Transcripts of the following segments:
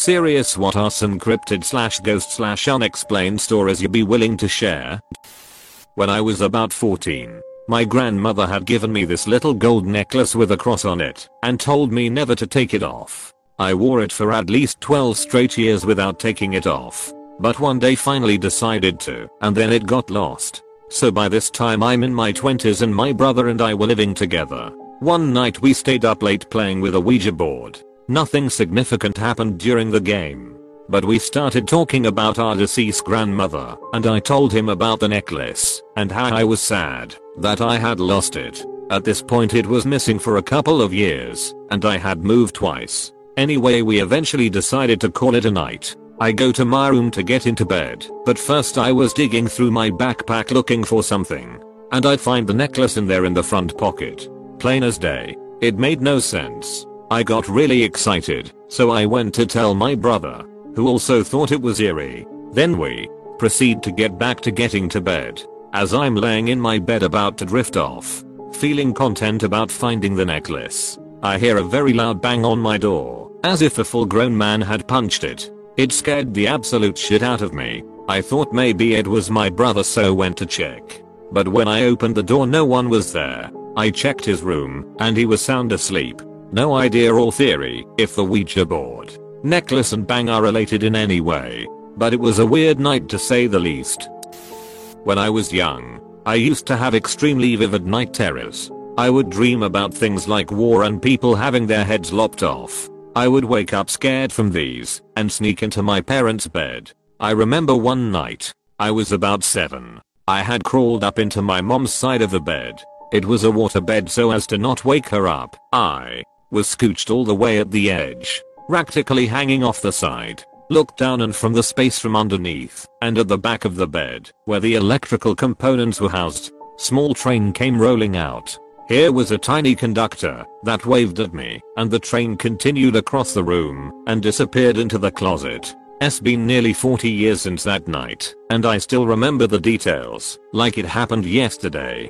Serious what are some cryptid slash ghost slash unexplained stories you'd be willing to share? When I was about 14, my grandmother had given me this little gold necklace with a cross on it and told me never to take it off. I wore it for at least 12 straight years without taking it off. But one day finally decided to and then it got lost. So by this time I'm in my 20s and my brother and I were living together. One night we stayed up late playing with a Ouija board Nothing significant happened during the game. But we started talking about our deceased grandmother, and I told him about the necklace, and how I was sad that I had lost it. At this point it was missing for a couple of years, and I had moved twice. Anyway we eventually decided to call it a night. I go to my room to get into bed, but first I was digging through my backpack looking for something. And I'd find the necklace in there in the front pocket. Plain as day. It made no sense. I got really excited, so I went to tell my brother, who also thought it was eerie. Then we proceed to get back to getting to bed. As I'm laying in my bed about to drift off, feeling content about finding the necklace, I hear a very loud bang on my door, as if a full grown man had punched it. It scared the absolute shit out of me. I thought maybe it was my brother so went to check. But when I opened the door no one was there. I checked his room and he was sound asleep. No idea or theory if the Ouija board, necklace and bang are related in any way, but it was a weird night to say the least. When I was young, I used to have extremely vivid night terrors. I would dream about things like war and people having their heads lopped off. I would wake up scared from these and sneak into my parents' bed. I remember one night, I was about 7. I had crawled up into my mom's side of the bed. It was a water bed so as to not wake her up. I was scooched all the way at the edge, practically hanging off the side. Looked down and from the space from underneath, and at the back of the bed, where the electrical components were housed, small train came rolling out. Here was a tiny conductor that waved at me, and the train continued across the room and disappeared into the closet. It's been nearly 40 years since that night, and I still remember the details, like it happened yesterday.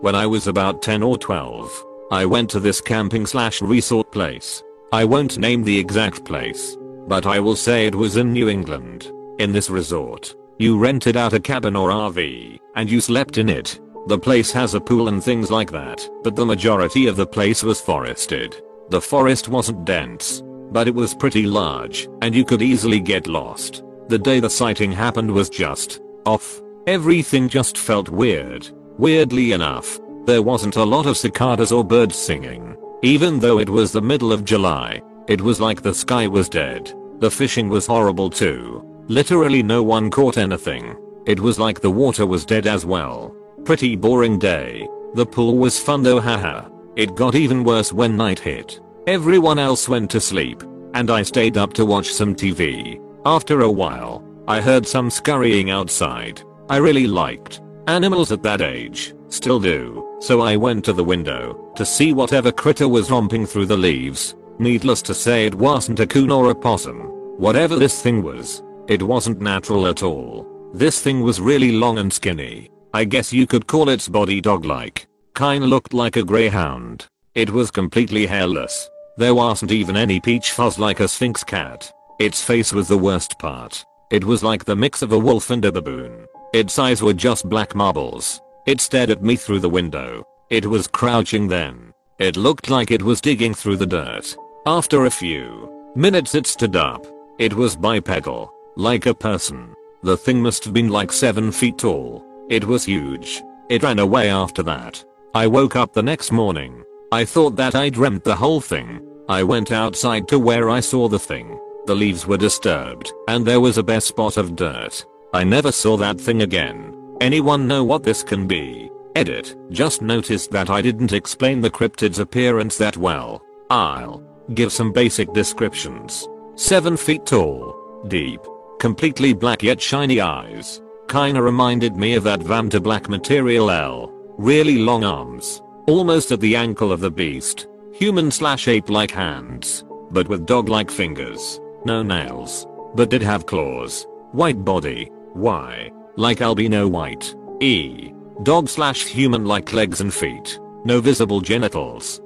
When I was about 10 or 12, I went to this camping slash resort place. I won't name the exact place, but I will say it was in New England. In this resort, you rented out a cabin or RV, and you slept in it. The place has a pool and things like that, but the majority of the place was forested. The forest wasn't dense, but it was pretty large, and you could easily get lost. The day the sighting happened was just off. Everything just felt weird. Weirdly enough, there wasn't a lot of cicadas or birds singing. Even though it was the middle of July, it was like the sky was dead. The fishing was horrible too. Literally no one caught anything. It was like the water was dead as well. Pretty boring day. The pool was fun though haha. It got even worse when night hit. Everyone else went to sleep, and I stayed up to watch some TV. After a while, I heard some scurrying outside. I really liked animals at that age. Still do. So I went to the window to see whatever critter was romping through the leaves. Needless to say it wasn't a coon or a possum. Whatever this thing was, it wasn't natural at all. This thing was really long and skinny. I guess you could call its body dog-like. Kinda looked like a greyhound. It was completely hairless. There wasn't even any peach fuzz like a Sphynx cat. Its face was the worst part. It was like the mix of a wolf and a baboon. Its eyes were just black marbles. It stared at me through the window. It was crouching then. It looked like it was digging through the dirt. After a few minutes it stood up. It was bipedal, like a person. The thing must have been like 7 feet tall. It was huge. It ran away after that. I woke up the next morning. I thought that I dreamt the whole thing. I went outside to where I saw the thing. The leaves were disturbed, and there was a bare spot of dirt. I never saw that thing again. Anyone know what this can be? Edit. Just noticed that I didn't explain the cryptid's appearance that well. I'll give some basic descriptions. 7 feet tall. Deep. Completely black yet shiny eyes. Kinda reminded me of that Vantablack material L. Really long arms. Almost at the ankle of the beast. Human slash ape like hands. But with dog like fingers. No nails. But did have claws. White body. Why? Like albino white. E. Dog slash human like legs and feet. No visible genitals.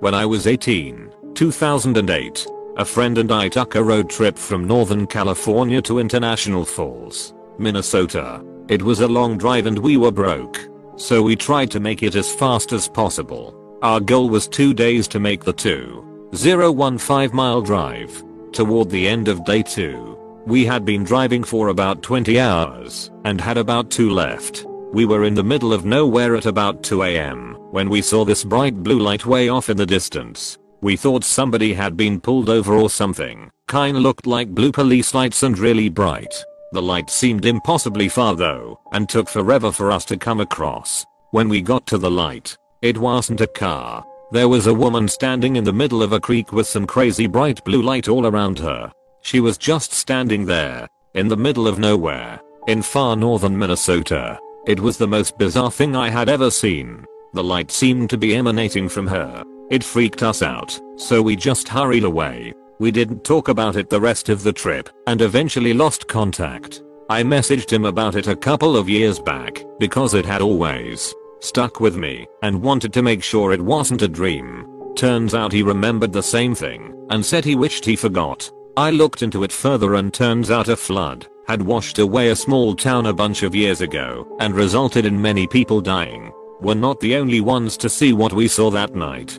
When I was 18, 2008, a friend and I took a road trip from Northern California to International Falls, Minnesota. It was a long drive and we were broke. So we tried to make it as fast as possible. Our goal was 2 days to make the 2.015 mile drive. Toward the end of day 2, we had been driving for about 20 hours and had about 2 left. We were in the middle of nowhere at about 2am when we saw this bright blue light way off in the distance. We thought somebody had been pulled over or something. Kinda looked like blue police lights and really bright. The light seemed impossibly far though and took forever for us to come across. When we got to the light, it wasn't a car. There was a woman standing in the middle of a creek with some crazy bright blue light all around her. She was just standing there, in the middle of nowhere, in far northern Minnesota. It was the most bizarre thing I had ever seen. The light seemed to be emanating from her. It freaked us out, so we just hurried away. We didn't talk about it the rest of the trip and eventually lost contact. I messaged him about it a couple of years back because it had always stuck with me and wanted to make sure it wasn't a dream. Turns out he remembered the same thing and said he wished he forgot. I looked into it further and turns out a flood had washed away a small town a bunch of years ago and resulted in many people dying. We're not the only ones to see what we saw that night.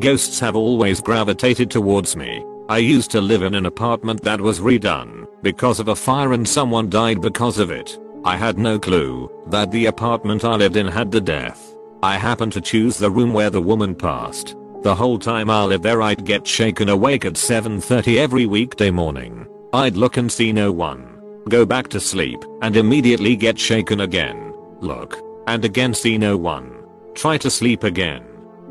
Ghosts have always gravitated towards me. I used to live in an apartment that was redone because of a fire and someone died because of it. I had no clue that the apartment I lived in had the death. I happened to choose the room where the woman passed. The whole time I lived there I'd get shaken awake at 7.30 every weekday morning. I'd look and see no one. Go back to sleep and immediately get shaken again. Look. And again see no one. Try to sleep again.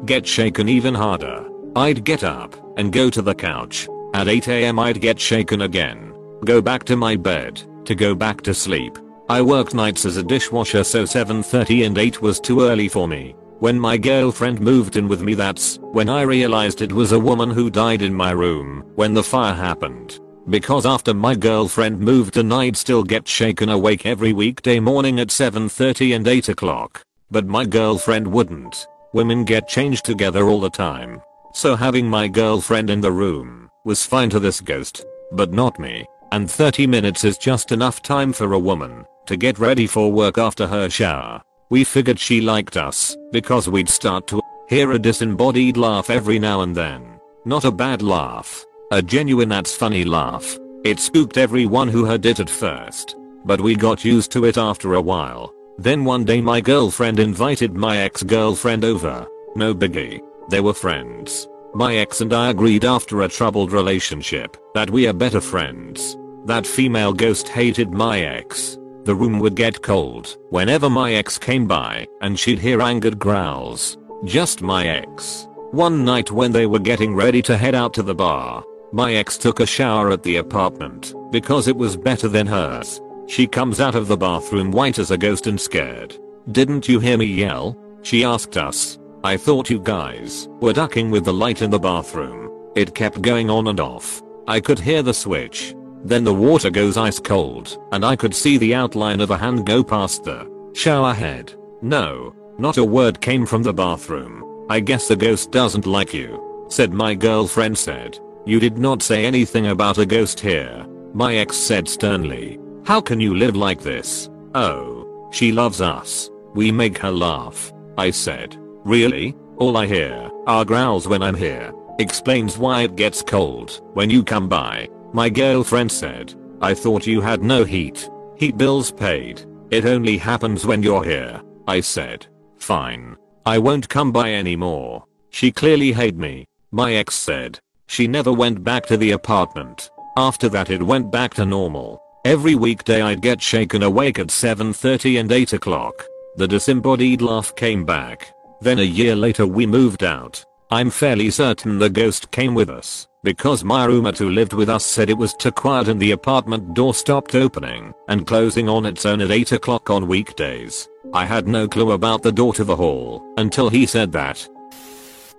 Get shaken even harder. I'd get up and go to the couch. At 8am I'd get shaken again. Go back to my bed to go back to sleep. I worked nights as a dishwasher so 7.30 and 8 was too early for me. When my girlfriend moved in with me that's when I realized it was a woman who died in my room when the fire happened. Because after my girlfriend moved in I'd still get shaken awake every weekday morning at 7.30 and 8 o'clock. But my girlfriend wouldn't. Women get changed together all the time. So having my girlfriend in the room was fine to this ghost. But not me. And 30 minutes is just enough time for a woman to get ready for work after her shower. We figured she liked us because we'd start to hear a disembodied laugh every now and then. Not a bad laugh. A genuine that's funny laugh. It spooked everyone who heard it at first. But we got used to it after a while. Then one day my girlfriend invited my ex-girlfriend over. No biggie. They were friends. My ex and I agreed after a troubled relationship that we are better friends. That female ghost hated my ex the room would get cold whenever my ex came by and she'd hear angered growls. Just my ex. One night when they were getting ready to head out to the bar, my ex took a shower at the apartment because it was better than hers. She comes out of the bathroom white as a ghost and scared. Didn't you hear me yell? She asked us. I thought you guys were ducking with the light in the bathroom. It kept going on and off. I could hear the switch then the water goes ice cold, and I could see the outline of a hand go past the shower head. No, not a word came from the bathroom. I guess the ghost doesn't like you, said my girlfriend said. You did not say anything about a ghost here. My ex said sternly. How can you live like this? Oh, she loves us. We make her laugh. I said. Really? All I hear are growls when I'm here. Explains why it gets cold when you come by. My girlfriend said, I thought you had no heat. Heat bills paid. It only happens when you're here. I said, fine. I won't come by anymore. She clearly hate me. My ex said. She never went back to the apartment. After that it went back to normal. Every weekday I'd get shaken awake at 7.30 and 8 o'clock. The disembodied laugh came back. Then a year later we moved out. I'm fairly certain the ghost came with us. Because my roommate who lived with us said it was too quiet and the apartment door stopped opening and closing on its own at 8 o'clock on weekdays. I had no clue about the door to the hall until he said that.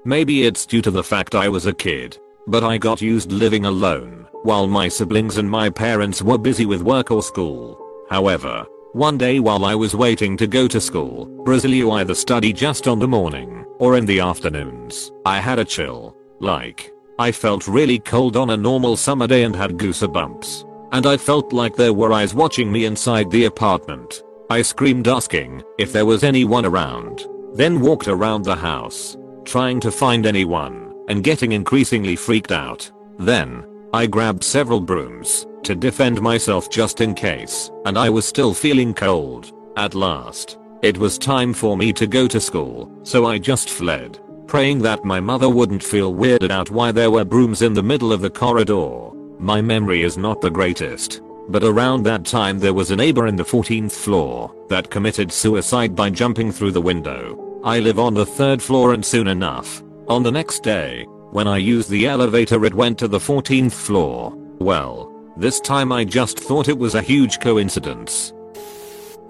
Maybe it's due to the fact I was a kid, but I got used living alone while my siblings and my parents were busy with work or school. However, one day while I was waiting to go to school, Brazil either study just on the morning or in the afternoons, I had a chill, like, I felt really cold on a normal summer day and had goosebumps. And I felt like there were eyes watching me inside the apartment. I screamed asking if there was anyone around. Then walked around the house, trying to find anyone, and getting increasingly freaked out. Then, I grabbed several brooms to defend myself just in case, and I was still feeling cold. At last, it was time for me to go to school, so I just fled, praying that my mother wouldn't feel weirded out why there were brooms in the middle of the corridor. My memory is not the greatest, but around that time there was a neighbor in the 14th floor that committed suicide by jumping through the window. I live on the third floor and soon enough, on the next day, when I used the elevator it went to the 14th floor. Well, this time I just thought it was a huge coincidence.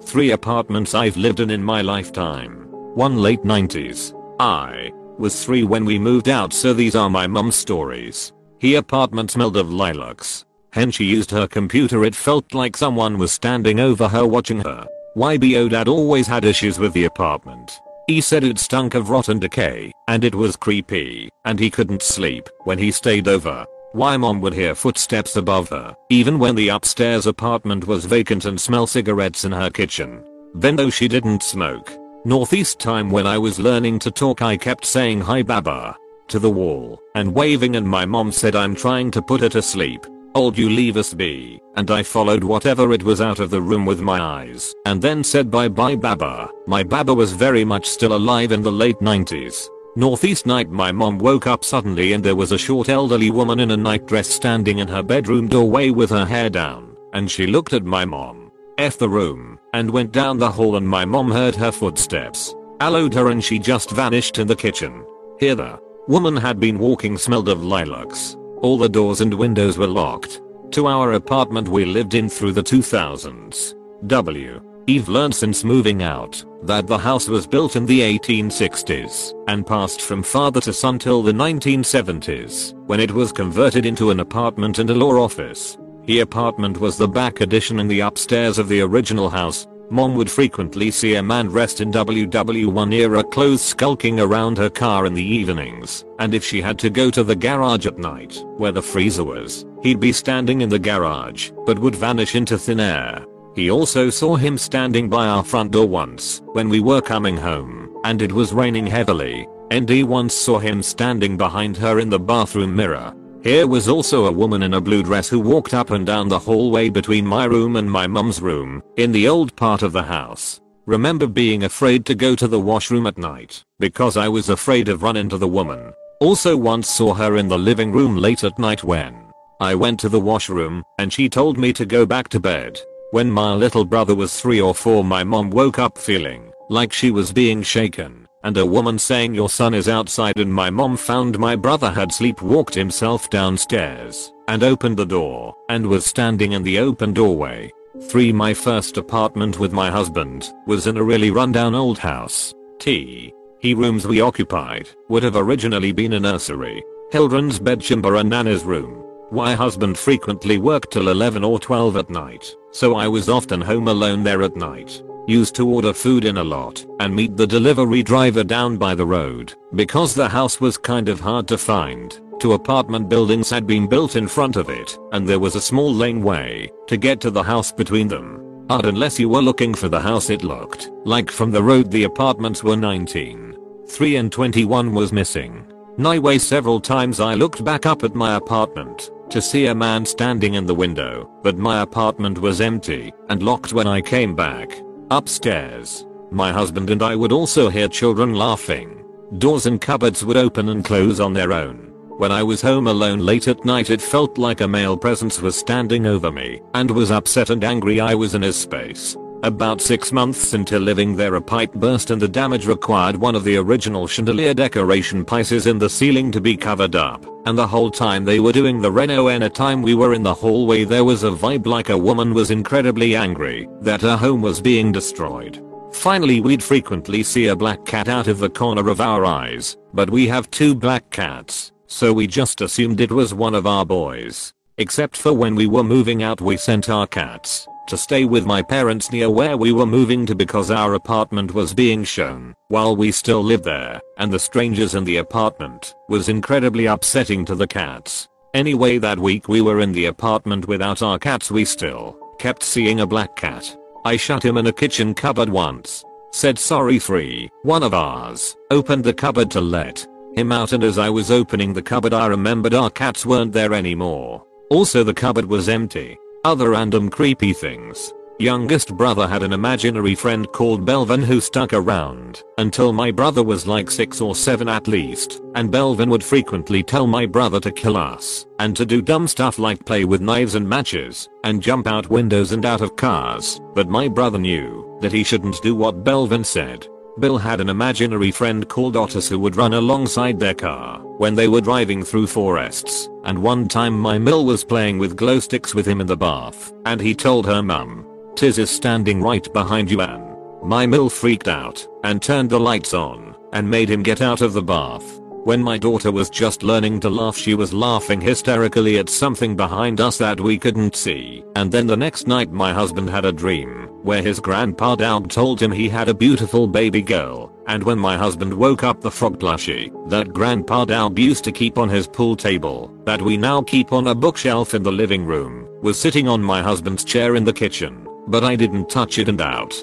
3 apartments I've lived in in my lifetime. 1 late 90s. I was 3 when we moved out so these are my mum's stories. He apartment smelled of lilacs. When she used her computer it felt like someone was standing over her watching her. YBO dad always had issues with the apartment. He said it stunk of rotten decay, and it was creepy, and he couldn't sleep when he stayed over. Why mom would hear footsteps above her, even when the upstairs apartment was vacant and smell cigarettes in her kitchen. Then though she didn't smoke. Northeast time when I was learning to talk I kept saying hi baba to the wall and waving and my mom said I'm trying to put her to sleep. Old you leave us be, and I followed whatever it was out of the room with my eyes and then said bye bye baba. My baba was very much still alive in the late 90s. Northeast night my mom woke up suddenly and there was a short elderly woman in a nightdress standing in her bedroom doorway with her hair down, and she looked at my mom, F the room, and went down the hall and my mom heard her footsteps, allowed her and she just vanished in the kitchen. Here the woman had been walking smelled of lilacs. All the doors and windows were locked. To our apartment we lived in through the 2000s. W. Eve learned since moving out that the house was built in the 1860s and passed from father to son till the 1970s when it was converted into an apartment and a law office. The apartment was the back addition in the upstairs of the original house. Mom would frequently see a man dressed in WW1 era clothes skulking around her car in the evenings, and if she had to go to the garage at night, where the freezer was, he'd be standing in the garage, but would vanish into thin air. He also saw him standing by our front door once when we were coming home and it was raining heavily. ND once saw him standing behind her in the bathroom mirror. Here was also a woman in a blue dress who walked up and down the hallway between my room and my mum's room in the old part of the house. Remember being afraid to go to the washroom at night because I was afraid of run into the woman. Also once saw her in the living room late at night when I went to the washroom and she told me to go back to bed. When my little brother was 3 or 4 my mom woke up feeling like she was being shaken and a woman saying your son is outside and my mom found my brother had sleepwalked himself downstairs and opened the door and was standing in the open doorway. 3 My first apartment with my husband was in a really rundown old house. T. He rooms we occupied would have originally been a nursery, children's bedchamber and Nana's room. My husband frequently worked till 11 or 12 at night, so I was often home alone there at night. Used to order food in a lot and meet the delivery driver down by the road because the house was kind of hard to find. Two apartment buildings had been built in front of it and there was a small laneway to get to the house between them. But unless you were looking for the house it looked like from the road the apartments were 19. 3 and 21 was missing. Nightway several times I looked back up at my apartment to see a man standing in the window, but my apartment was empty and locked when I came back. Upstairs, my husband and I would also hear children laughing. Doors and cupboards would open and close on their own. When I was home alone late at night it felt like a male presence was standing over me and was upset and angry I was in his space. About 6 months into living there a pipe burst and the damage required one of the original chandelier decoration pieces in the ceiling to be covered up. And the whole time they were doing the reno and a time we were in the hallway there was a vibe like a woman was incredibly angry that her home was being destroyed. Finally we'd frequently see a black cat out of the corner of our eyes, but we have two black cats, so we just assumed it was one of our boys. Except for when we were moving out we sent our cats to stay with my parents near where we were moving to because our apartment was being shown while we still lived there and the strangers in the apartment was incredibly upsetting to the cats. Anyway that week we were in the apartment without our cats we still kept seeing a black cat. I shut him in a kitchen cupboard once. Said sorry three. One of ours opened the cupboard to let him out and as I was opening the cupboard I remembered our cats weren't there anymore. Also the cupboard was empty. Other random creepy things. Youngest brother had an imaginary friend called Belvin who stuck around until my brother was like 6 or 7 at least, and Belvin would frequently tell my brother to kill us and to do dumb stuff like play with knives and matches and jump out windows and out of cars, but my brother knew that he shouldn't do what Belvin said Bill had an imaginary friend called Otis who would run alongside their car when they were driving through forests, and one time my Mill was playing with glow sticks with him in the bath, and he told her mum, Tiz is standing right behind you Anne. My Mill freaked out, and turned the lights on, and made him get out of the bath. When my daughter was just learning to laugh she was laughing hysterically at something behind us that we couldn't see. And then the next night my husband had a dream where his grandpa Daub told him he had a beautiful baby girl. And when my husband woke up the frog plushie that grandpa Daub used to keep on his pool table that we now keep on a bookshelf in the living room was sitting on my husband's chair in the kitchen. But I didn't touch it and out.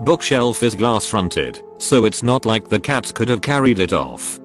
Bookshelf is glass fronted, so it's not like the cats could have carried it off.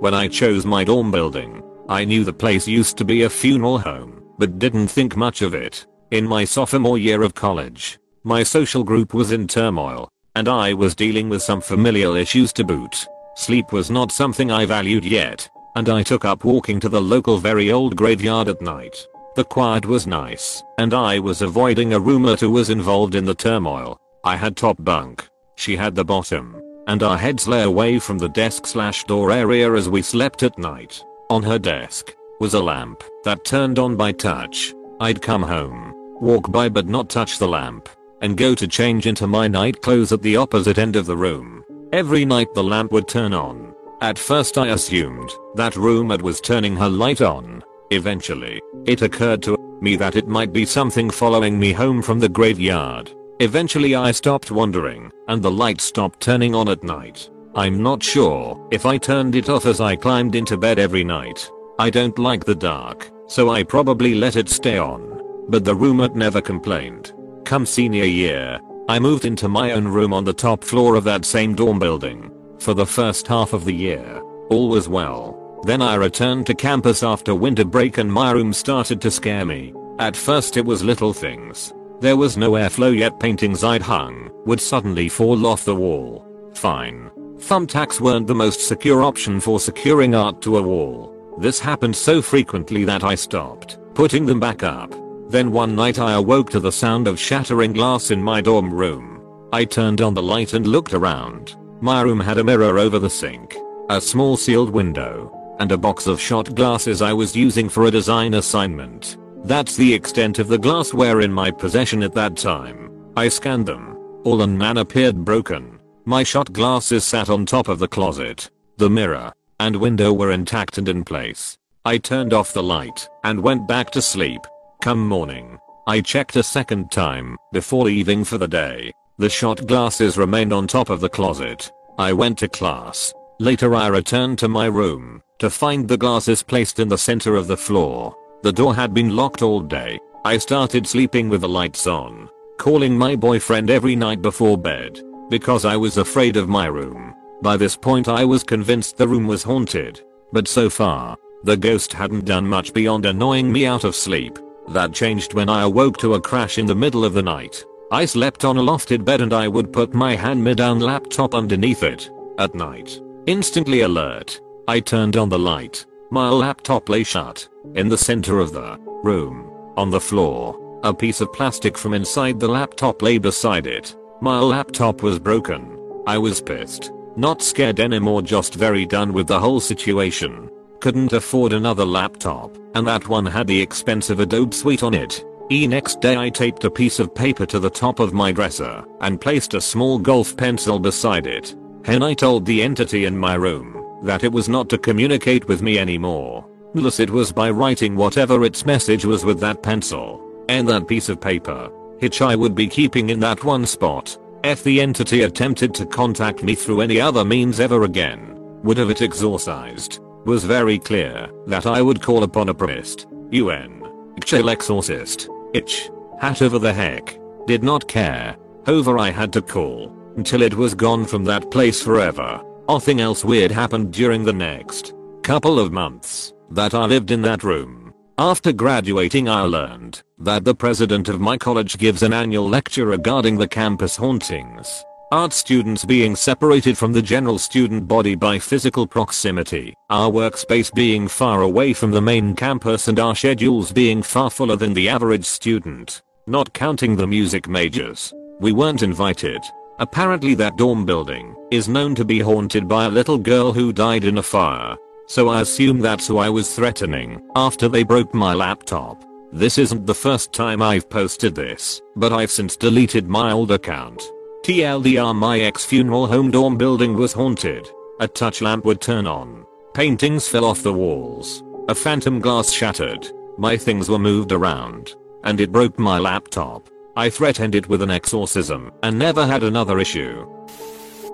When I chose my dorm building, I knew the place used to be a funeral home, but didn't think much of it. In my sophomore year of college, my social group was in turmoil, and I was dealing with some familial issues to boot. Sleep was not something I valued yet, and I took up walking to the local very old graveyard at night. The quiet was nice, and I was avoiding a roommate who was involved in the turmoil. I had top bunk. She had the bottom and our heads lay away from the desk slash door area as we slept at night. On her desk was a lamp that turned on by touch. I'd come home, walk by but not touch the lamp, and go to change into my night clothes at the opposite end of the room. Every night the lamp would turn on. At first I assumed that roommate was turning her light on. Eventually, it occurred to me that it might be something following me home from the graveyard. Eventually I stopped wondering, and the light stopped turning on at night. I'm not sure if I turned it off as I climbed into bed every night. I don't like the dark, so I probably let it stay on. But the roommate never complained. Come senior year, I moved into my own room on the top floor of that same dorm building. For the first half of the year, all was well. Then I returned to campus after winter break and my room started to scare me. At first it was little things, there was no airflow yet paintings I'd hung would suddenly fall off the wall. Fine. Thumbtacks weren't the most secure option for securing art to a wall. This happened so frequently that I stopped putting them back up. Then one night I awoke to the sound of shattering glass in my dorm room. I turned on the light and looked around. My room had a mirror over the sink, a small sealed window, and a box of shot glasses I was using for a design assignment. That's the extent of the glassware in my possession at that time. I scanned them. All and none appeared broken. My shot glasses sat on top of the closet. The mirror and window were intact and in place. I turned off the light and went back to sleep. Come morning, I checked a second time before leaving for the day. The shot glasses remained on top of the closet. I went to class. Later I returned to my room to find the glasses placed in the center of the floor. The door had been locked all day. I started sleeping with the lights on, calling my boyfriend every night before bed, because I was afraid of my room. By this point I was convinced the room was haunted, but so far, the ghost hadn't done much beyond annoying me out of sleep. That changed when I awoke to a crash in the middle of the night. I slept on a lofted bed and I would put my hand-me-down laptop underneath it. At night. Instantly alert. I turned on the light. My laptop lay shut. In the center of the room, on the floor, a piece of plastic from inside the laptop lay beside it. My laptop was broken. I was pissed. Not scared anymore just very done with the whole situation. Couldn't afford another laptop, and that one had the expensive Adobe Suite on it. E next day I taped a piece of paper to the top of my dresser and placed a small golf pencil beside it. And I told the entity in my room that it was not to communicate with me anymore. Unless it was by writing whatever its message was with that pencil and that piece of paper. which I would be keeping in that one spot. If the entity attempted to contact me through any other means ever again, would have it exorcised. Was very clear that I would call upon a priest, UN, chill exorcist, itch, hat over the heck. Did not care. Over I had to call until it was gone from that place forever. Nothing else weird happened during the next couple of months that I lived in that room. After graduating I learned that the president of my college gives an annual lecture regarding the campus hauntings. Art students being separated from the general student body by physical proximity, our workspace being far away from the main campus and our schedules being far fuller than the average student. Not counting the music majors. We weren't invited. Apparently that dorm building is known to be haunted by a little girl who died in a fire. So I assume that's who I was threatening after they broke my laptop. This isn't the first time I've posted this, but I've since deleted my old account. TLDR my ex funeral home dorm building was haunted. A touch lamp would turn on. Paintings fell off the walls. A phantom glass shattered. My things were moved around. And it broke my laptop. I threatened it with an exorcism and never had another issue.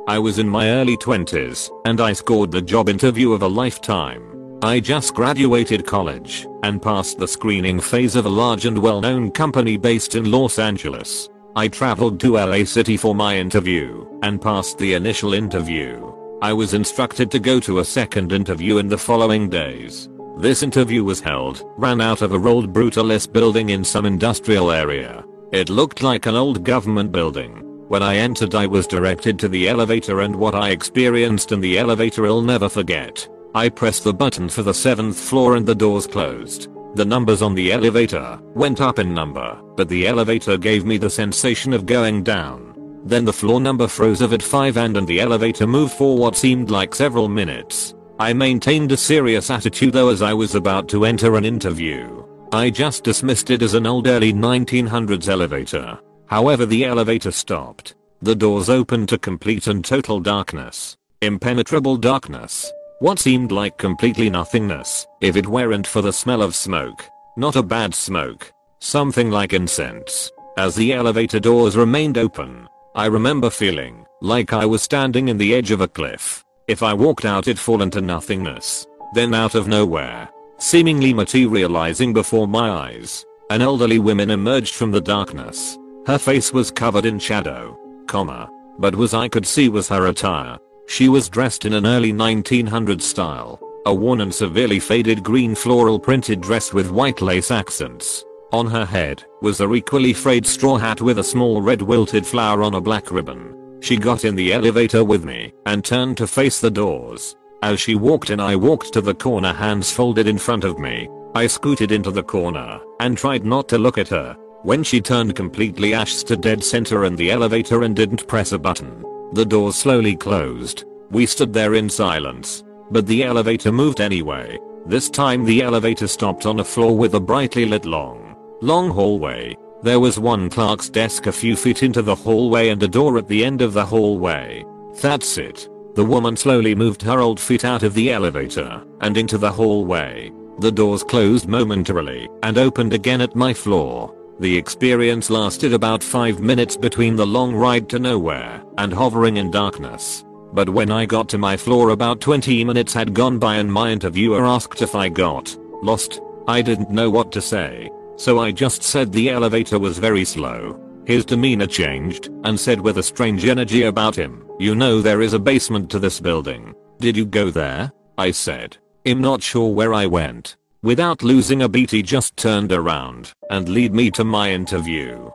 I was in my early 20s and I scored the job interview of a lifetime. I just graduated college and passed the screening phase of a large and well-known company based in Los Angeles. I traveled to LA City for my interview and passed the initial interview. I was instructed to go to a second interview in the following days. This interview was held, ran out of a old brutalist building in some industrial area. It looked like an old government building when I entered I was directed to the elevator and what I experienced in the elevator I'll never forget. I pressed the button for the 7th floor and the doors closed. The numbers on the elevator went up in number, but the elevator gave me the sensation of going down. Then the floor number froze of at 5 and and the elevator moved for what seemed like several minutes. I maintained a serious attitude though as I was about to enter an interview. I just dismissed it as an old early 1900s elevator. However the elevator stopped. The doors opened to complete and total darkness. Impenetrable darkness. What seemed like completely nothingness, if it weren't for the smell of smoke. Not a bad smoke. Something like incense. As the elevator doors remained open, I remember feeling like I was standing in the edge of a cliff. If I walked out it'd fall into nothingness. Then out of nowhere, seemingly materializing before my eyes, an elderly woman emerged from the darkness. Her face was covered in shadow, comma, but what I could see was her attire. She was dressed in an early 1900s style, a worn and severely faded green floral printed dress with white lace accents. On her head was a equally frayed straw hat with a small red wilted flower on a black ribbon. She got in the elevator with me and turned to face the doors. As she walked in I walked to the corner hands folded in front of me. I scooted into the corner and tried not to look at her when she turned completely ash to dead center in the elevator and didn't press a button, the door slowly closed. We stood there in silence. But the elevator moved anyway. This time the elevator stopped on a floor with a brightly lit long, long hallway. There was one clerk's desk a few feet into the hallway and a door at the end of the hallway. That's it. The woman slowly moved her old feet out of the elevator and into the hallway. The doors closed momentarily and opened again at my floor. The experience lasted about 5 minutes between the long ride to nowhere and hovering in darkness. But when I got to my floor about 20 minutes had gone by and my interviewer asked if I got lost. I didn't know what to say. So I just said the elevator was very slow. His demeanor changed and said with a strange energy about him, you know there is a basement to this building. Did you go there? I said. I'm not sure where I went. Without losing a beat he just turned around and lead me to my interview.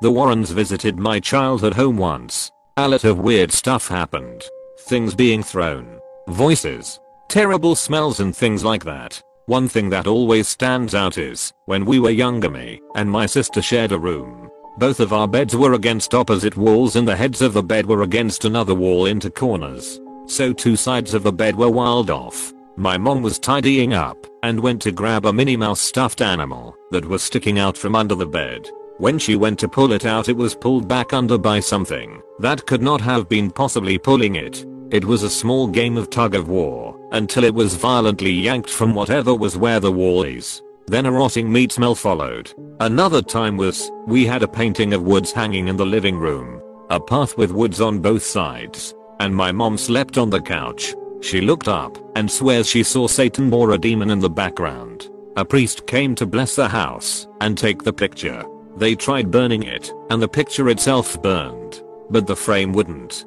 The Warrens visited my childhood home once. A lot of weird stuff happened. Things being thrown. Voices. Terrible smells and things like that. One thing that always stands out is, when we were younger me and my sister shared a room. Both of our beds were against opposite walls and the heads of the bed were against another wall into corners. So two sides of the bed were walled off. My mom was tidying up and went to grab a Minnie Mouse stuffed animal that was sticking out from under the bed. When she went to pull it out it was pulled back under by something that could not have been possibly pulling it. It was a small game of tug of war until it was violently yanked from whatever was where the wall is. Then a rotting meat smell followed. Another time was, we had a painting of woods hanging in the living room. A path with woods on both sides. And my mom slept on the couch. She looked up and swears she saw Satan or a demon in the background. A priest came to bless the house and take the picture. They tried burning it and the picture itself burned. But the frame wouldn't.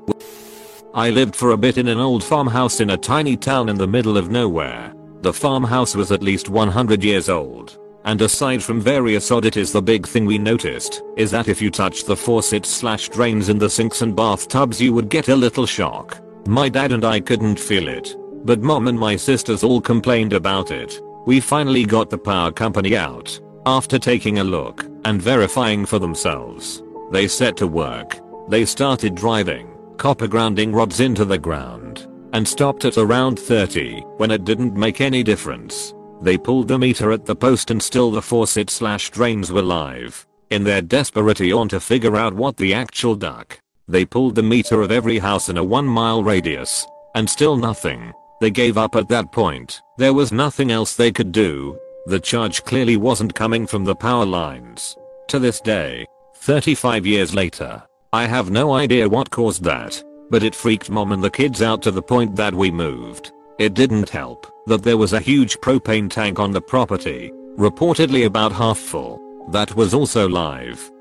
I lived for a bit in an old farmhouse in a tiny town in the middle of nowhere. The farmhouse was at least 100 years old. And aside from various oddities the big thing we noticed is that if you touched the faucets slash drains in the sinks and bathtubs you would get a little shock. My dad and I couldn't feel it. But mom and my sisters all complained about it. We finally got the power company out. After taking a look and verifying for themselves. They set to work. They started driving copper grounding rods into the ground and stopped at around 30 when it didn't make any difference. They pulled the meter at the post and still the faucet slash drains were live. In their desperation to figure out what the actual duck, they pulled the meter of every house in a 1 mile radius. And still nothing. They gave up at that point. There was nothing else they could do. The charge clearly wasn't coming from the power lines. To this day, 35 years later, I have no idea what caused that, but it freaked mom and the kids out to the point that we moved. It didn't help that there was a huge propane tank on the property, reportedly about half full, that was also live.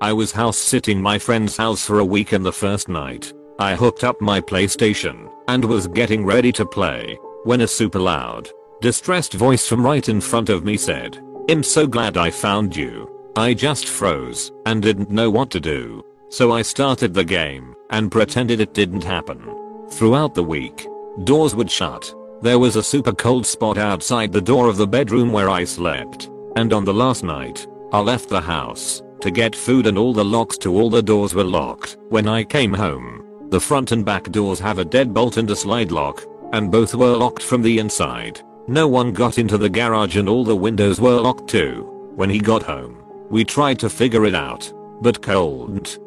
I was house sitting my friend's house for a week and the first night, I hooked up my PlayStation and was getting ready to play when a super loud, distressed voice from right in front of me said, I'm so glad I found you. I just froze and didn't know what to do. So I started the game and pretended it didn't happen. Throughout the week, doors would shut there was a super cold spot outside the door of the bedroom where I slept. And on the last night, I left the house to get food and all the locks to all the doors were locked. When I came home, the front and back doors have a deadbolt and a slide lock, and both were locked from the inside. No one got into the garage and all the windows were locked too. When he got home, we tried to figure it out, but cold.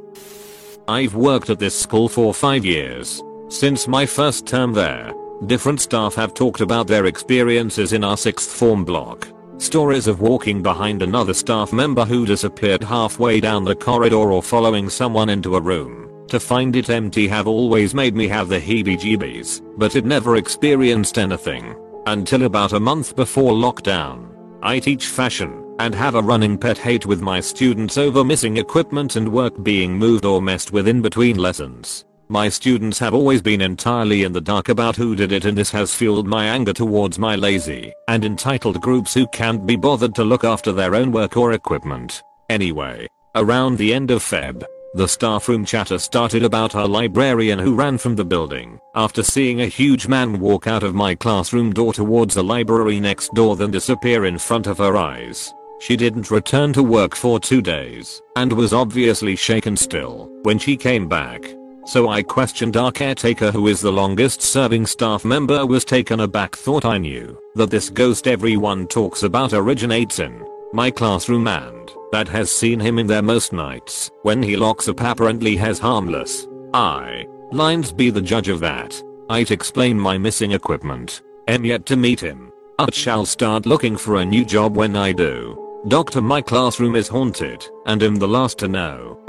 I've worked at this school for 5 years. Since my first term there, Different staff have talked about their experiences in our 6th form block. Stories of walking behind another staff member who disappeared halfway down the corridor or following someone into a room to find it empty have always made me have the heebie-jeebies, but it never experienced anything. Until about a month before lockdown. I teach fashion and have a running pet hate with my students over missing equipment and work being moved or messed with in between lessons. My students have always been entirely in the dark about who did it and this has fueled my anger towards my lazy and entitled groups who can't be bothered to look after their own work or equipment. Anyway, around the end of Feb, the staff room chatter started about our librarian who ran from the building after seeing a huge man walk out of my classroom door towards the library next door then disappear in front of her eyes. She didn't return to work for two days and was obviously shaken still when she came back. So I questioned our caretaker who is the longest serving staff member was taken aback thought I knew that this ghost everyone talks about originates in my classroom and that has seen him in there most nights when he locks up apparently has harmless. I lines be the judge of that. I'd explain my missing equipment. Am yet to meet him. I shall start looking for a new job when I do. Doctor my classroom is haunted and am the last to know.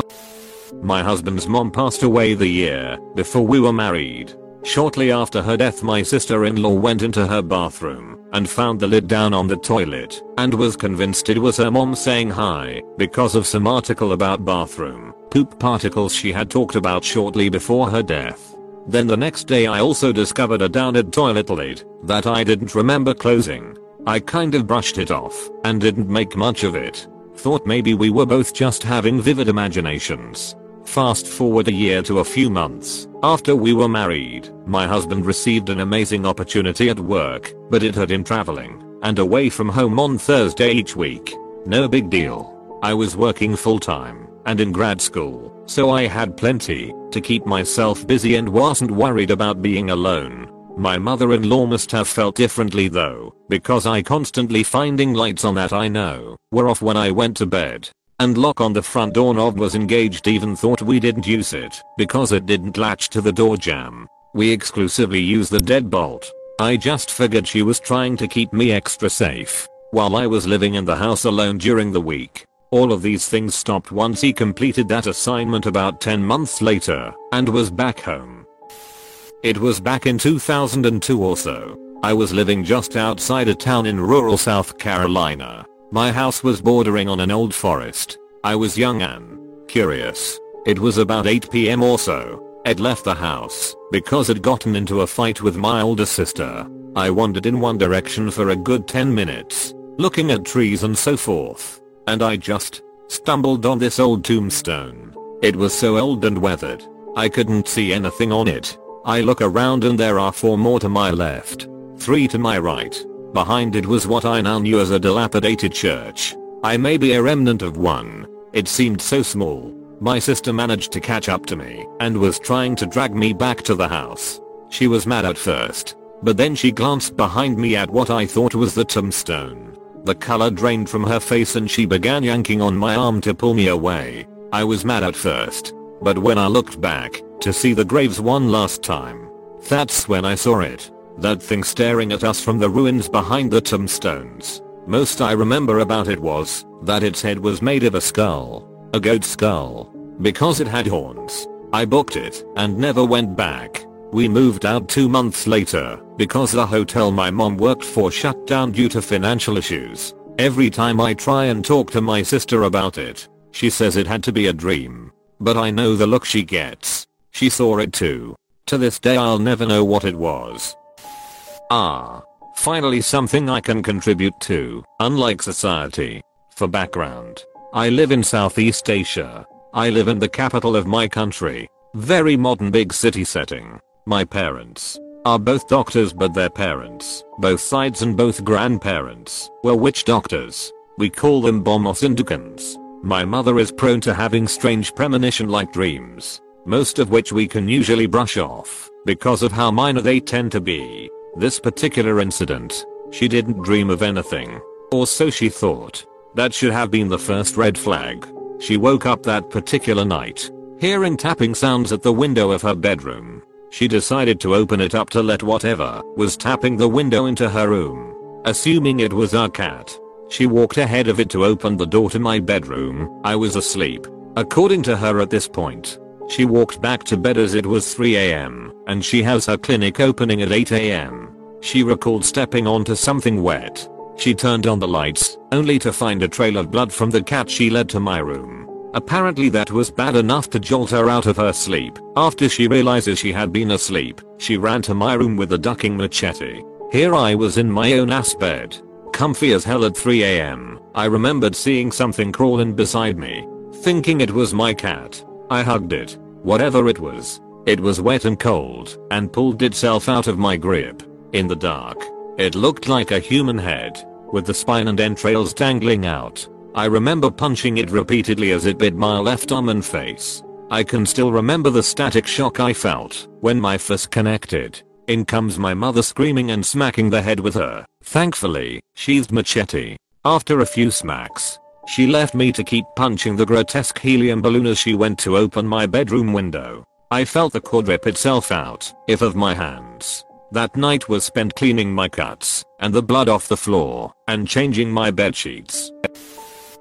My husband's mom passed away the year before we were married. Shortly after her death my sister-in-law went into her bathroom and found the lid down on the toilet and was convinced it was her mom saying hi because of some article about bathroom poop particles she had talked about shortly before her death. Then the next day I also discovered a downed toilet lid that I didn't remember closing. I kind of brushed it off and didn't make much of it. Thought maybe we were both just having vivid imaginations. Fast forward a year to a few months after we were married, my husband received an amazing opportunity at work, but it had him traveling and away from home on Thursday each week. No big deal. I was working full time and in grad school, so I had plenty to keep myself busy and wasn't worried about being alone. My mother-in-law must have felt differently though, because I constantly finding lights on that I know were off when I went to bed and lock on the front door knob was engaged even thought we didn't use it because it didn't latch to the door jamb. We exclusively use the deadbolt. I just figured she was trying to keep me extra safe. while I was living in the house alone during the week. All of these things stopped once he completed that assignment about 10 months later and was back home. It was back in 2002 or so. I was living just outside a town in rural South Carolina. My house was bordering on an old forest. I was young and curious. It was about 8pm or so. Ed left the house because I'd gotten into a fight with my older sister. I wandered in one direction for a good 10 minutes, looking at trees and so forth. And I just stumbled on this old tombstone. It was so old and weathered. I couldn't see anything on it. I look around and there are four more to my left. Three to my right. Behind it was what I now knew as a dilapidated church. I may be a remnant of one. It seemed so small. My sister managed to catch up to me and was trying to drag me back to the house. She was mad at first, but then she glanced behind me at what I thought was the tombstone. The color drained from her face and she began yanking on my arm to pull me away. I was mad at first, but when I looked back to see the graves one last time, that's when I saw it. That thing staring at us from the ruins behind the tombstones. Most I remember about it was that its head was made of a skull. A goat skull. Because it had horns. I booked it and never went back. We moved out two months later because the hotel my mom worked for shut down due to financial issues. Every time I try and talk to my sister about it, she says it had to be a dream. But I know the look she gets. She saw it too. To this day I'll never know what it was. Ah. Finally something I can contribute to, unlike society. For background, I live in Southeast Asia. I live in the capital of my country. Very modern big city setting. My parents are both doctors but their parents, both sides and both grandparents, were witch doctors. We call them Bomohs and Dukuns. My mother is prone to having strange premonition-like dreams, most of which we can usually brush off, because of how minor they tend to be. This particular incident, she didn't dream of anything, or so she thought. That should have been the first red flag. She woke up that particular night, hearing tapping sounds at the window of her bedroom. She decided to open it up to let whatever was tapping the window into her room. Assuming it was our cat. She walked ahead of it to open the door to my bedroom. I was asleep. According to her at this point, she walked back to bed as it was 3am and she has her clinic opening at 8am. She recalled stepping onto something wet she turned on the lights, only to find a trail of blood from the cat she led to my room. Apparently that was bad enough to jolt her out of her sleep. After she realizes she had been asleep, she ran to my room with a ducking machete. Here I was in my own ass bed. Comfy as hell at 3am. I remembered seeing something crawling beside me. Thinking it was my cat. I hugged it. Whatever it was. It was wet and cold and pulled itself out of my grip. In the dark, it looked like a human head, with the spine and entrails dangling out. I remember punching it repeatedly as it bit my left arm and face. I can still remember the static shock I felt when my fist connected. In comes my mother screaming and smacking the head with her, thankfully, sheathed machete. After a few smacks, she left me to keep punching the grotesque helium balloon as she went to open my bedroom window. I felt the cord rip itself out, if of my hands. That night was spent cleaning my cuts and the blood off the floor and changing my bed sheets.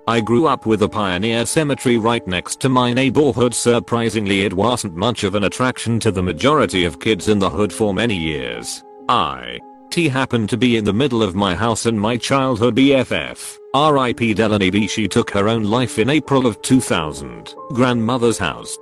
I grew up with a pioneer cemetery right next to my neighborhood surprisingly it wasn't much of an attraction to the majority of kids in the hood for many years. I T happened to be in the middle of my house and my childhood BFF, RIP Delaney B she took her own life in April of 2000, grandmother's house.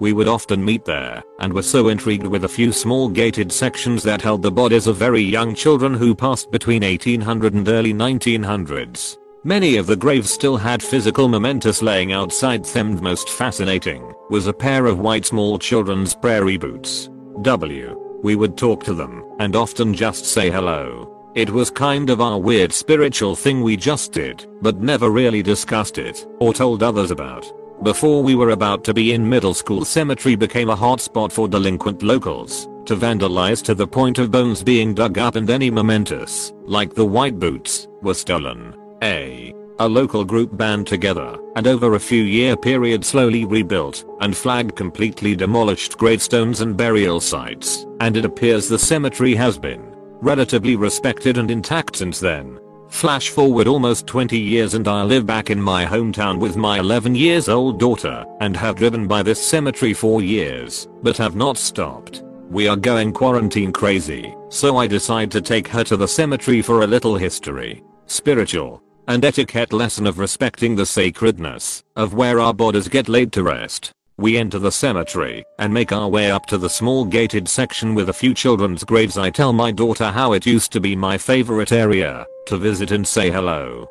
We would often meet there, and were so intrigued with a few small gated sections that held the bodies of very young children who passed between 1800 and early 1900s. Many of the graves still had physical mementos laying outside them most fascinating was a pair of white small children's prairie boots. W. We would talk to them, and often just say hello. It was kind of our weird spiritual thing we just did, but never really discussed it, or told others about. Before we were about to be in middle school cemetery became a hotspot for delinquent locals to vandalize to the point of bones being dug up and any mementos, like the white boots, were stolen. A. A local group band together and over a few year period slowly rebuilt and flagged completely demolished gravestones and burial sites and it appears the cemetery has been relatively respected and intact since then. Flash forward almost 20 years and I live back in my hometown with my 11 years old daughter and have driven by this cemetery for years, but have not stopped. We are going quarantine crazy, so I decide to take her to the cemetery for a little history, spiritual, and etiquette lesson of respecting the sacredness of where our bodies get laid to rest. We enter the cemetery and make our way up to the small gated section with a few children's graves. I tell my daughter how it used to be my favorite area to visit and say hello.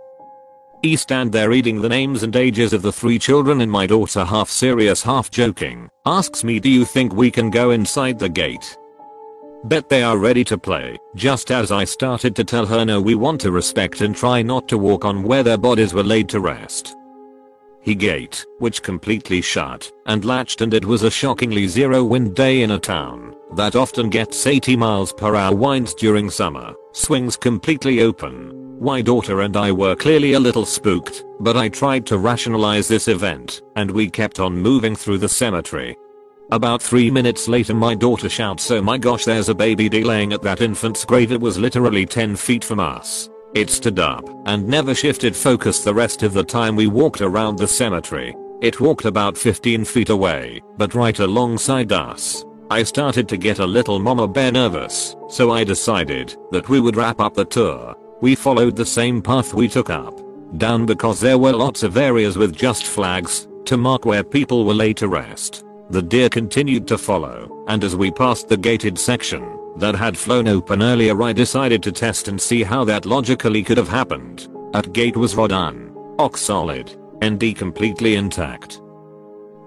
E stand there reading the names and ages of the three children and my daughter half serious half joking asks me do you think we can go inside the gate? Bet they are ready to play, just as I started to tell her no we want to respect and try not to walk on where their bodies were laid to rest. He gate, which completely shut and latched and it was a shockingly zero wind day in a town that often gets 80 miles per hour winds during summer, swings completely open. My daughter and I were clearly a little spooked, but I tried to rationalize this event, and we kept on moving through the cemetery. About 3 minutes later my daughter shouts oh my gosh there's a baby laying at that infant's grave it was literally 10 feet from us. It stood up and never shifted focus the rest of the time we walked around the cemetery. It walked about 15 feet away, but right alongside us. I started to get a little mama bear nervous, so I decided that we would wrap up the tour. We followed the same path we took up. Down because there were lots of areas with just flags to mark where people were laid to rest. The deer continued to follow, and as we passed the gated section, that had flown open earlier I decided to test and see how that logically could have happened. At gate was Rodan. Ox solid. ND completely intact.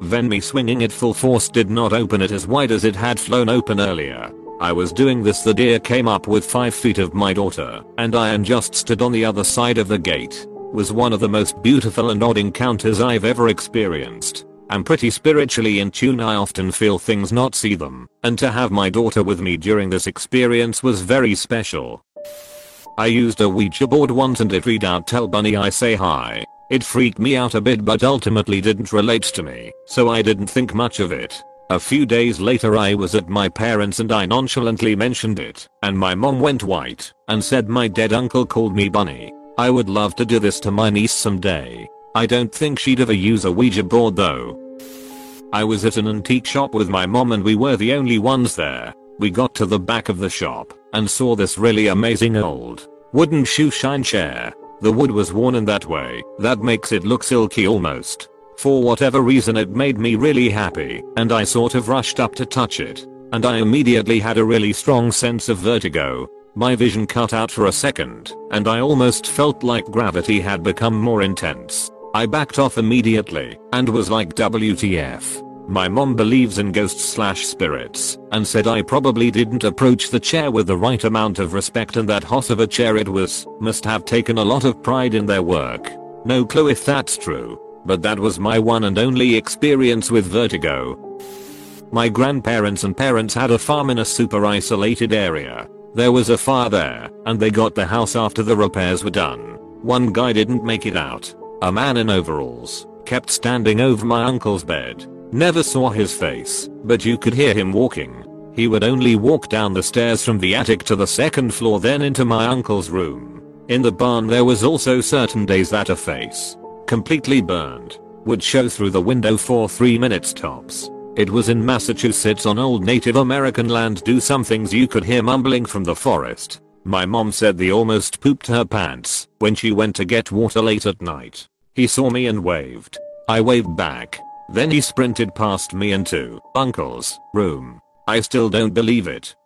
Venmi swinging it full force did not open it as wide as it had flown open earlier. I was doing this the deer came up with 5 feet of my daughter and I and just stood on the other side of the gate. Was one of the most beautiful and odd encounters I've ever experienced. I'm pretty spiritually in tune I often feel things not see them, and to have my daughter with me during this experience was very special. I used a Ouija board once and it read out tell bunny I say hi. It freaked me out a bit but ultimately didn't relate to me, so I didn't think much of it. A few days later I was at my parents and I nonchalantly mentioned it, and my mom went white and said my dead uncle called me bunny. I would love to do this to my niece someday. I don't think she'd ever use a Ouija board though. I was at an antique shop with my mom and we were the only ones there. We got to the back of the shop and saw this really amazing old wooden shoe shine chair. The wood was worn in that way that makes it look silky almost. For whatever reason it made me really happy and I sort of rushed up to touch it. And I immediately had a really strong sense of vertigo. My vision cut out for a second and I almost felt like gravity had become more intense. I backed off immediately and was like WTF. My mom believes in ghosts slash spirits and said I probably didn't approach the chair with the right amount of respect and that hot of a chair it was must have taken a lot of pride in their work. No clue if that's true, but that was my one and only experience with vertigo. My grandparents and parents had a farm in a super isolated area. There was a fire there and they got the house after the repairs were done. One guy didn't make it out a man in overalls kept standing over my uncle's bed. Never saw his face, but you could hear him walking. He would only walk down the stairs from the attic to the second floor then into my uncle's room. In the barn there was also certain days that a face, completely burned, would show through the window for 3 minutes tops. It was in Massachusetts on old Native American land do some things you could hear mumbling from the forest. My mom said they almost pooped her pants when she went to get water late at night. He saw me and waved. I waved back. Then he sprinted past me into uncle's room. I still don't believe it.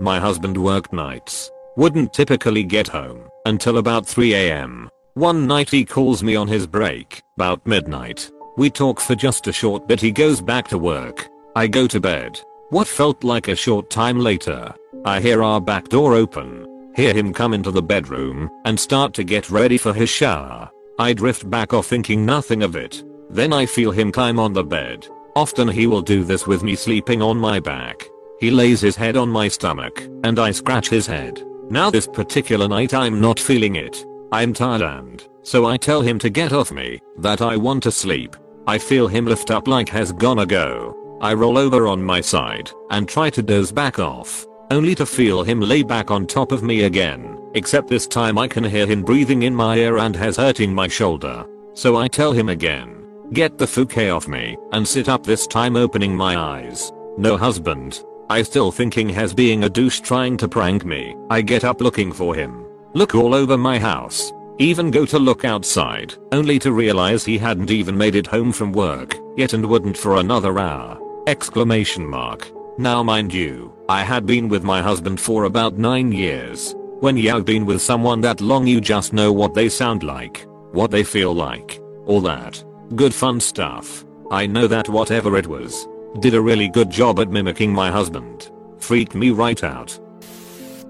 My husband worked nights. Wouldn't typically get home until about 3am. One night he calls me on his break, about midnight. We talk for just a short bit he goes back to work. I go to bed. What felt like a short time later, I hear our back door open, hear him come into the bedroom and start to get ready for his shower. I drift back off thinking nothing of it. Then I feel him climb on the bed. Often he will do this with me sleeping on my back. He lays his head on my stomach and I scratch his head. Now this particular night I'm not feeling it. I'm tired and so I tell him to get off me, that I want to sleep. I feel him lift up like has gonna go. I roll over on my side and try to doze back off, only to feel him lay back on top of me again. Except this time I can hear him breathing in my ear and has hurting my shoulder. So I tell him again. Get the fouquet off me and sit up this time opening my eyes. No husband. I still thinking has being a douche trying to prank me. I get up looking for him. Look all over my house. Even go to look outside, only to realize he hadn't even made it home from work, yet and wouldn't for another hour. Exclamation mark. Now mind you, I had been with my husband for about 9 years. When you've been with someone that long you just know what they sound like, what they feel like, all that. Good fun stuff. I know that whatever it was, did a really good job at mimicking my husband. Freaked me right out.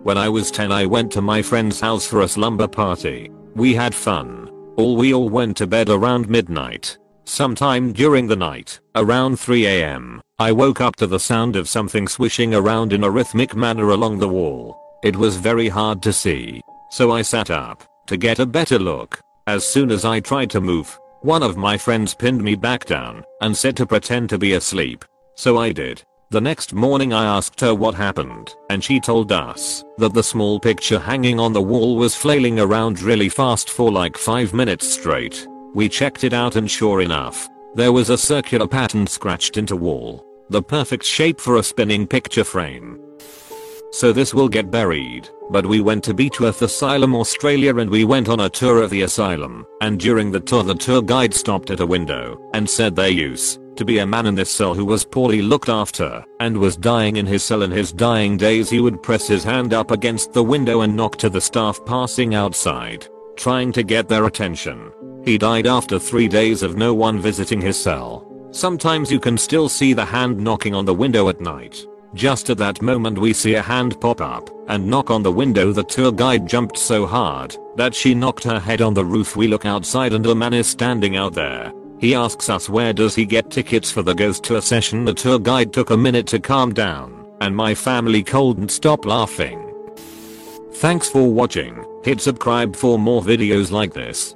When I was 10 I went to my friend's house for a slumber party. We had fun. All we all went to bed around midnight. Sometime during the night, around 3am, I woke up to the sound of something swishing around in a rhythmic manner along the wall. It was very hard to see. So I sat up to get a better look. As soon as I tried to move, one of my friends pinned me back down and said to pretend to be asleep. So I did. The next morning I asked her what happened and she told us that the small picture hanging on the wall was flailing around really fast for like 5 minutes straight. We checked it out and sure enough, there was a circular pattern scratched into wall. The perfect shape for a spinning picture frame. So this will get buried, but we went to Beechworth Asylum Australia and we went on a tour of the asylum, and during the tour the tour guide stopped at a window and said there used to be a man in this cell who was poorly looked after and was dying in his cell in his dying days he would press his hand up against the window and knock to the staff passing outside, trying to get their attention. He died after 3 days of no one visiting his cell. Sometimes you can still see the hand knocking on the window at night. Just at that moment we see a hand pop up and knock on the window the tour guide jumped so hard that she knocked her head on the roof we look outside and a man is standing out there. He asks us where does he get tickets for the ghost tour session the tour guide took a minute to calm down and my family couldn't stop laughing. Thanks for watching, hit subscribe for more videos like this.